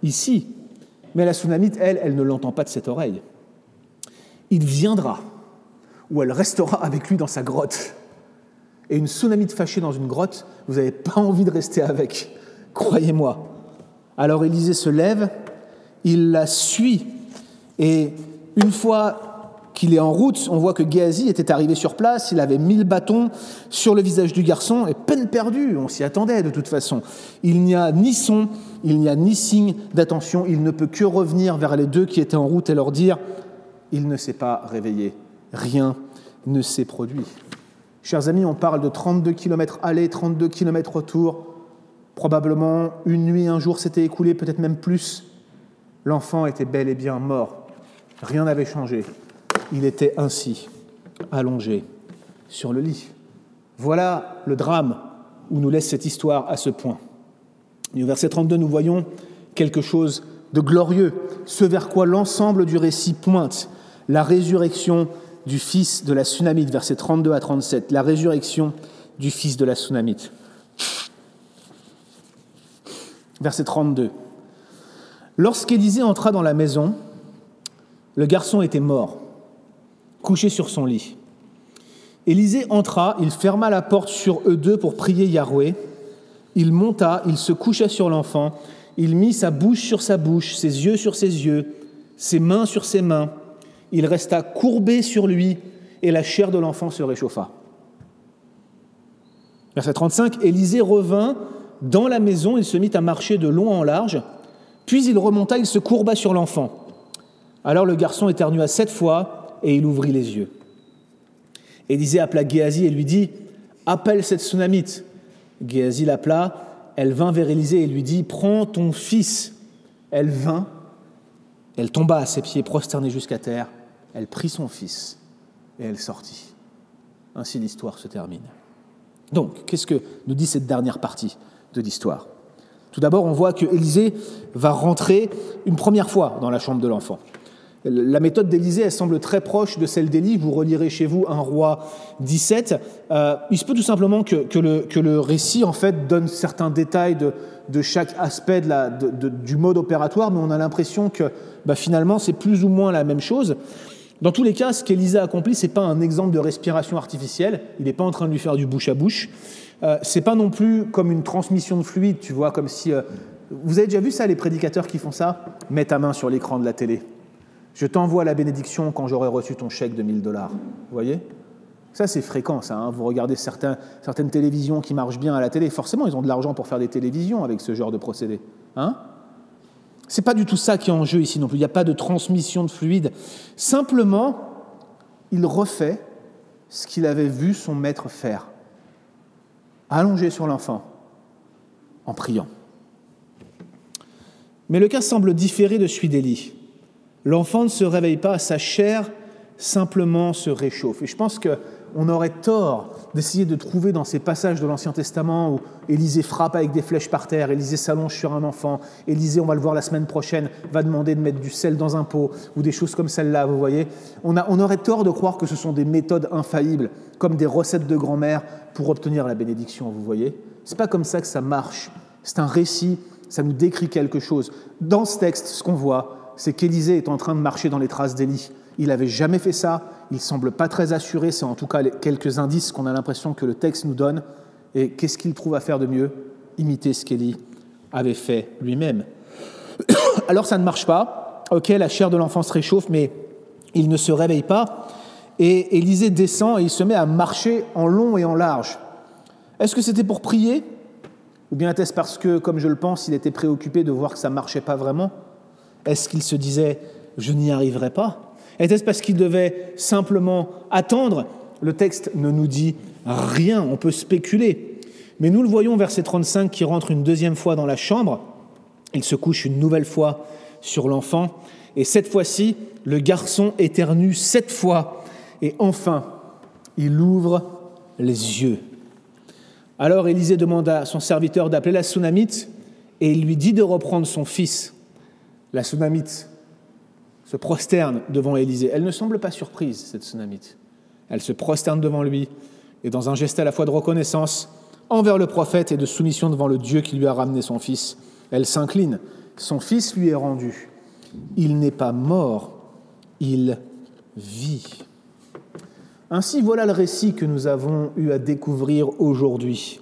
ici. Mais la tsunamite, elle, elle ne l'entend pas de cette oreille. Il viendra, ou elle restera avec lui dans sa grotte. Et une tsunamite fâchée dans une grotte, vous n'avez pas envie de rester avec, croyez-moi. Alors Élisée se lève, il la suit, et une fois qu'il est en route, on voit que Géasi était arrivé sur place, il avait mis le bâton sur le visage du garçon, et peine perdue, on s'y attendait de toute façon. Il n'y a ni son, il n'y a ni signe d'attention, il ne peut que revenir vers les deux qui étaient en route et leur dire, il ne s'est pas réveillé, rien ne s'est produit. Chers amis, on parle de 32 km aller, 32 km retour, probablement une nuit, un jour s'était écoulé, peut-être même plus. L'enfant était bel et bien mort, rien n'avait changé il était ainsi, allongé sur le lit. Voilà le drame où nous laisse cette histoire à ce point. Au verset 32, nous voyons quelque chose de glorieux, ce vers quoi l'ensemble du récit pointe, la résurrection du fils de la Sunamite, versets 32 à 37, la résurrection du fils de la Sunamite. Verset 32. Lorsqu'Élisée entra dans la maison, le garçon était mort couché sur son lit. Élisée entra, il ferma la porte sur eux deux pour prier Yahweh. Il monta, il se coucha sur l'enfant, il mit sa bouche sur sa bouche, ses yeux sur ses yeux, ses mains sur ses mains. Il resta courbé sur lui et la chair de l'enfant se réchauffa. Verset 35, Élisée revint dans la maison, il se mit à marcher de long en large, puis il remonta, il se courba sur l'enfant. Alors le garçon éternua sept fois, et il ouvrit les yeux. Élisée appela Géasi et lui dit Appelle cette tsunamite. Géasi l'appela, elle vint vers Élisée et lui dit Prends ton fils. Elle vint, elle tomba à ses pieds, prosternée jusqu'à terre. Elle prit son fils et elle sortit. Ainsi l'histoire se termine. Donc, qu'est-ce que nous dit cette dernière partie de l'histoire? Tout d'abord, on voit que Élisée va rentrer une première fois dans la chambre de l'enfant. La méthode d'Élysée, elle semble très proche de celle d'Élie. Vous relirez chez vous un roi 17. Euh, il se peut tout simplement que, le, récit, en fait, donne certains détails de, chaque aspect du mode opératoire, mais on a l'impression que bah, finalement, c'est plus ou moins la même chose. Dans tous les cas, ce qu'Élisée accomplit, ce n'est pas un exemple de respiration artificielle. Il n'est pas en train de lui faire du bouche à bouche. Euh, c'est pas non plus comme une transmission de fluide, tu vois, comme si. Euh, vous avez déjà vu ça, les prédicateurs qui font ça? Mets ta main sur l'écran de la télé. Je t'envoie la bénédiction quand j'aurai reçu ton chèque de 1000 dollars. Vous voyez? Ça, c'est fréquent, ça. Hein. vous regardez certaines télévisions qui marchent bien à la télé. Forcément, ils ont de l'argent pour faire des télévisions avec ce genre de procédé. Hein? C'est pas du tout ça qui est en jeu ici non plus. Il n'y a pas de transmission de fluide. Simplement, il refait ce qu'il avait vu son maître faire. Allongé sur l'enfant, en priant. Mais le cas semble différer de celui d'Élie. L'enfant ne se réveille pas, sa chair simplement se réchauffe. Et je pense qu'on aurait tort d'essayer de trouver dans ces passages de l'Ancien Testament où Élisée frappe avec des flèches par terre, Élisée s'allonge sur un enfant, Élisée, on va le voir la semaine prochaine, va demander de mettre du sel dans un pot, ou des choses comme celle-là, vous voyez. On, a, on aurait tort de croire que ce sont des méthodes infaillibles, comme des recettes de grand-mère pour obtenir la bénédiction, vous voyez. C'est pas comme ça que ça marche. C'est un récit, ça nous décrit quelque chose. Dans ce texte, ce qu'on voit, c'est qu'Élisée est en train de marcher dans les traces d'Élie. Il n'avait jamais fait ça, il semble pas très assuré, c'est en tout cas quelques indices qu'on a l'impression que le texte nous donne. Et qu'est-ce qu'il trouve à faire de mieux? Imiter ce qu'Élie avait fait lui-même. Alors ça ne marche pas. Ok, la chair de l'enfant se réchauffe, mais il ne se réveille pas. Et Élisée descend et il se met à marcher en long et en large. Est-ce que c'était pour prier? Ou bien était-ce parce que, comme je le pense, il était préoccupé de voir que ça ne marchait pas vraiment? Est-ce qu'il se disait je n'y arriverai pas? Était-ce parce qu'il devait simplement attendre? Le texte ne nous dit rien, on peut spéculer. Mais nous le voyons, verset 35, qui rentre une deuxième fois dans la chambre. Il se couche une nouvelle fois sur l'enfant. Et cette fois-ci, le garçon éternue sept fois. Et enfin, il ouvre les yeux. Alors Élisée demande à son serviteur d'appeler la Sunamite et il lui dit de reprendre son fils. La Sunamite se prosterne devant Élisée. Elle ne semble pas surprise, cette Sunamite. Elle se prosterne devant lui et dans un geste à la fois de reconnaissance envers le prophète et de soumission devant le Dieu qui lui a ramené son fils, elle s'incline. Son fils lui est rendu. Il n'est pas mort, il vit. Ainsi, voilà le récit que nous avons eu à découvrir aujourd'hui.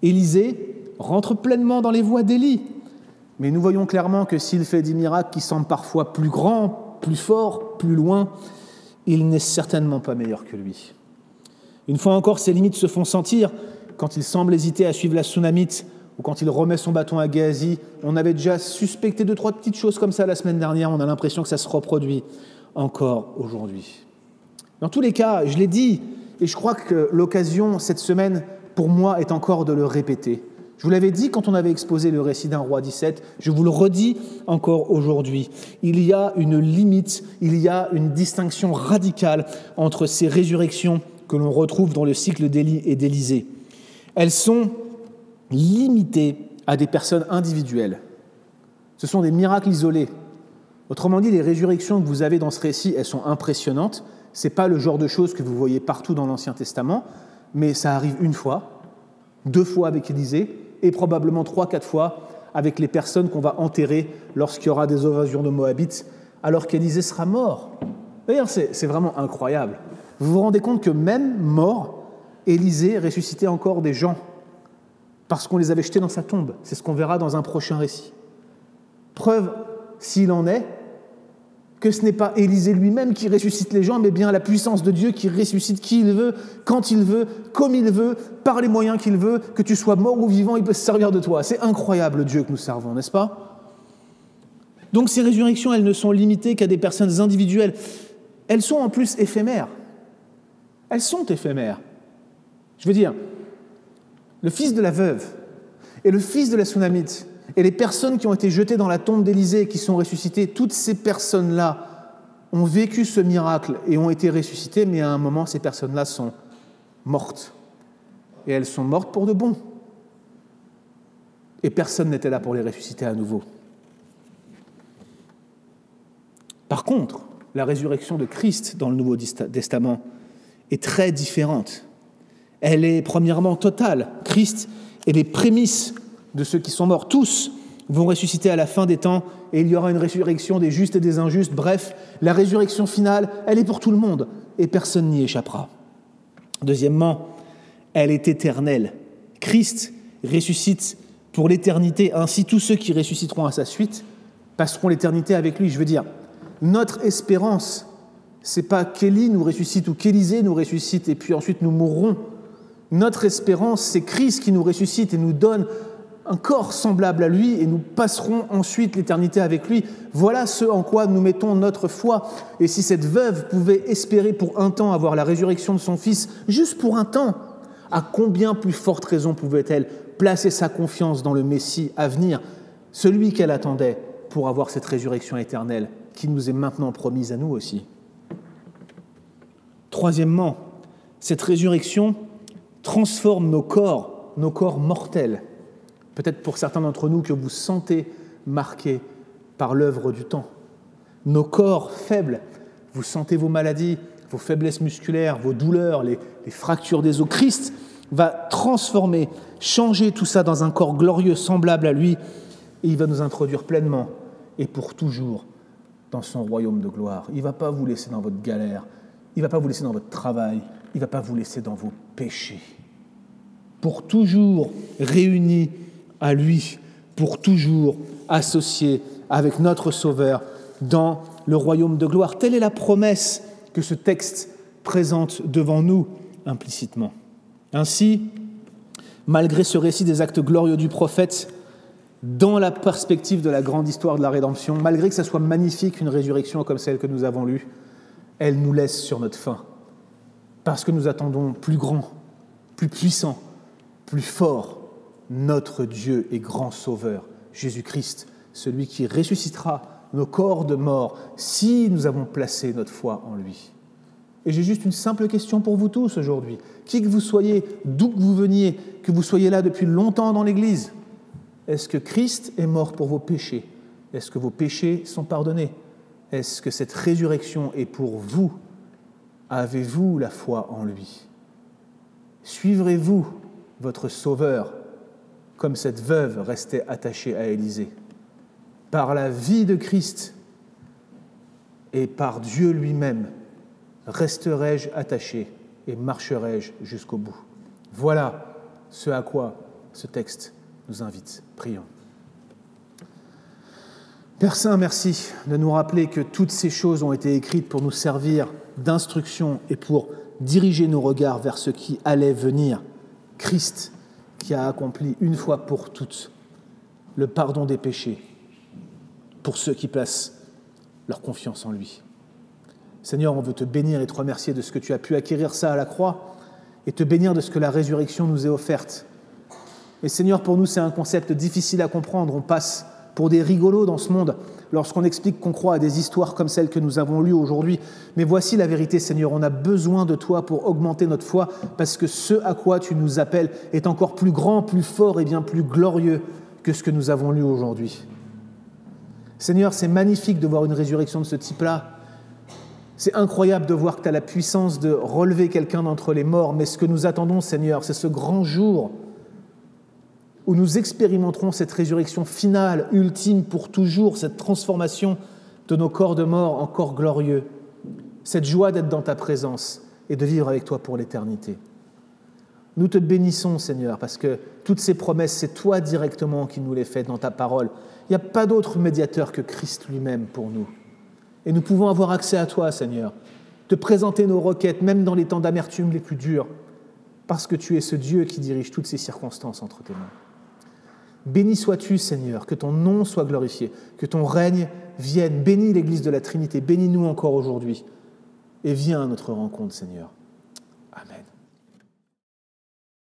Élisée rentre pleinement dans les voies d'Élie. Mais nous voyons clairement que s'il fait des miracles qui semblent parfois plus grands, plus forts, plus loin, il n'est certainement pas meilleur que lui. Une fois encore, ses limites se font sentir quand il semble hésiter à suivre la tsunamite ou quand il remet son bâton à Géasi. On avait déjà suspecté deux, trois petites choses comme ça la semaine dernière. On a l'impression que ça se reproduit encore aujourd'hui. Dans tous les cas, je l'ai dit, et je crois que l'occasion cette semaine, pour moi, est encore de le répéter. Je vous l'avais dit quand on avait exposé le récit d'un roi 17, je vous le redis encore aujourd'hui. Il y a une limite, il y a une distinction radicale entre ces résurrections que l'on retrouve dans le cycle d'Élie et d'Élysée. Elles sont limitées à des personnes individuelles. Ce sont des miracles isolés. Autrement dit, les résurrections que vous avez dans ce récit, elles sont impressionnantes. Ce n'est pas le genre de choses que vous voyez partout dans l'Ancien Testament, mais ça arrive une fois, deux fois avec Élisée, et probablement trois, quatre fois avec les personnes qu'on va enterrer lorsqu'il y aura des invasions de Moabites, alors qu'Élisée sera mort. D'ailleurs, c'est vraiment incroyable. Vous vous rendez compte que même mort, Élisée ressuscitait encore des gens parce qu'on les avait jetés dans sa tombe. C'est ce qu'on verra dans un prochain récit. Preuve, s'il en est, que ce n'est pas Élisée lui-même qui ressuscite les gens, mais bien la puissance de Dieu qui ressuscite qui il veut, quand il veut, comme il veut, par les moyens qu'il veut, que tu sois mort ou vivant, il peut se servir de toi. C'est incroyable le Dieu que nous servons, n'est-ce pas? Donc ces résurrections, elles ne sont limitées qu'à des personnes individuelles. Elles sont en plus éphémères. Elles sont éphémères. Je veux dire, le fils de la veuve et le fils de la tsunamite, et les personnes qui ont été jetées dans la tombe d'Élysée et qui sont ressuscitées, toutes ces personnes-là ont vécu ce miracle et ont été ressuscitées, mais à un moment, ces personnes-là sont mortes. Et elles sont mortes pour de bon. Et personne n'était là pour les ressusciter à nouveau. Par contre, la résurrection de Christ dans le Nouveau Testament est très différente. Elle est premièrement totale. Christ est les prémices de ceux qui sont morts. Tous vont ressusciter à la fin des temps et il y aura une résurrection des justes et des injustes. Bref, la résurrection finale, elle est pour tout le monde et personne n'y échappera. Deuxièmement, elle est éternelle. Christ ressuscite pour l'éternité. Ainsi, tous ceux qui ressusciteront à sa suite passeront l'éternité avec lui. Je veux dire, notre espérance, c'est pas qu'Élie nous ressuscite ou qu'Élisée nous ressuscite et puis ensuite nous mourrons. Notre espérance, c'est Christ qui nous ressuscite et nous donne un corps semblable à lui et nous passerons ensuite l'éternité avec lui. Voilà ce en quoi nous mettons notre foi. Et si cette veuve pouvait espérer pour un temps avoir la résurrection de son fils, juste pour un temps, à combien plus forte raison pouvait-elle placer sa confiance dans le Messie à venir, celui qu'elle attendait pour avoir cette résurrection éternelle qui nous est maintenant promise à nous aussi? Troisièmement, cette résurrection transforme nos corps, nos corps mortels Peut-être pour certains d'entre nous que vous sentez marqués par l'œuvre du temps. Nos corps faibles, vous sentez vos maladies, vos faiblesses musculaires, vos douleurs, les, fractures des os. Christ va transformer, changer tout ça dans un corps glorieux semblable à lui, et il va nous introduire pleinement et pour toujours dans son royaume de gloire. Il ne va pas vous laisser dans votre galère, il ne va pas vous laisser dans votre travail, il ne va pas vous laisser dans vos péchés. Pour toujours réunis à lui pour toujours associé avec notre Sauveur dans le royaume de gloire. Telle est la promesse que ce texte présente devant nous implicitement. Ainsi, malgré ce récit des actes glorieux du prophète, dans la perspective de la grande histoire de la rédemption, malgré que ce soit magnifique une résurrection comme celle que nous avons lue, elle nous laisse sur notre faim, parce que nous attendons plus grand, plus puissant, plus fort, notre Dieu et grand Sauveur, Jésus-Christ, celui qui ressuscitera nos corps de mort si nous avons placé notre foi en lui. Et j'ai juste une simple question pour vous tous aujourd'hui. Qui que vous soyez, d'où que vous veniez, que vous soyez là depuis longtemps dans l'Église, est-ce que Christ est mort pour vos péchés? Est-ce que vos péchés sont pardonnés? Est-ce que cette résurrection est pour vous? Avez-vous la foi en lui? Suivrez-vous votre Sauveur? Comme cette veuve restait attachée à Élisée. Par la vie de Christ et par Dieu lui-même, resterai-je attaché et marcherai-je jusqu'au bout. Voilà ce à quoi ce texte nous invite. Prions. Père Saint, merci de nous rappeler que toutes ces choses ont été écrites pour nous servir d'instruction et pour diriger nos regards vers ce qui allait venir, Christ, qui a accompli une fois pour toutes le pardon des péchés pour ceux qui placent leur confiance en lui. Seigneur, on veut te bénir et te remercier de ce que tu as pu acquérir ça à la croix et te bénir de ce que la résurrection nous est offerte. Et Seigneur, pour nous, c'est un concept difficile à comprendre. On passe pour des rigolos dans ce monde lorsqu'on explique qu'on croit à des histoires comme celles que nous avons lues aujourd'hui. Mais voici la vérité, Seigneur, on a besoin de toi pour augmenter notre foi, parce que ce à quoi tu nous appelles est encore plus grand, plus fort et bien plus glorieux que ce que nous avons lu aujourd'hui. Seigneur, c'est magnifique de voir une résurrection de ce type-là. C'est incroyable de voir que tu as la puissance de relever quelqu'un d'entre les morts, mais ce que nous attendons, Seigneur, c'est ce grand jour où nous expérimenterons cette résurrection finale, ultime pour toujours, cette transformation de nos corps de mort en corps glorieux, cette joie d'être dans ta présence et de vivre avec toi pour l'éternité. Nous te bénissons, Seigneur, parce que toutes ces promesses, c'est toi directement qui nous les fais dans ta parole. Il n'y a pas d'autre médiateur que Christ lui-même pour nous. Et nous pouvons avoir accès à toi, Seigneur, te présenter nos requêtes, même dans les temps d'amertume les plus durs, parce que tu es ce Dieu qui dirige toutes ces circonstances entre tes mains. Béni sois-tu, Seigneur, que ton nom soit glorifié, que ton règne vienne. Bénis l'Église de la Trinité, bénis-nous encore aujourd'hui. Et viens à notre rencontre, Seigneur. Amen.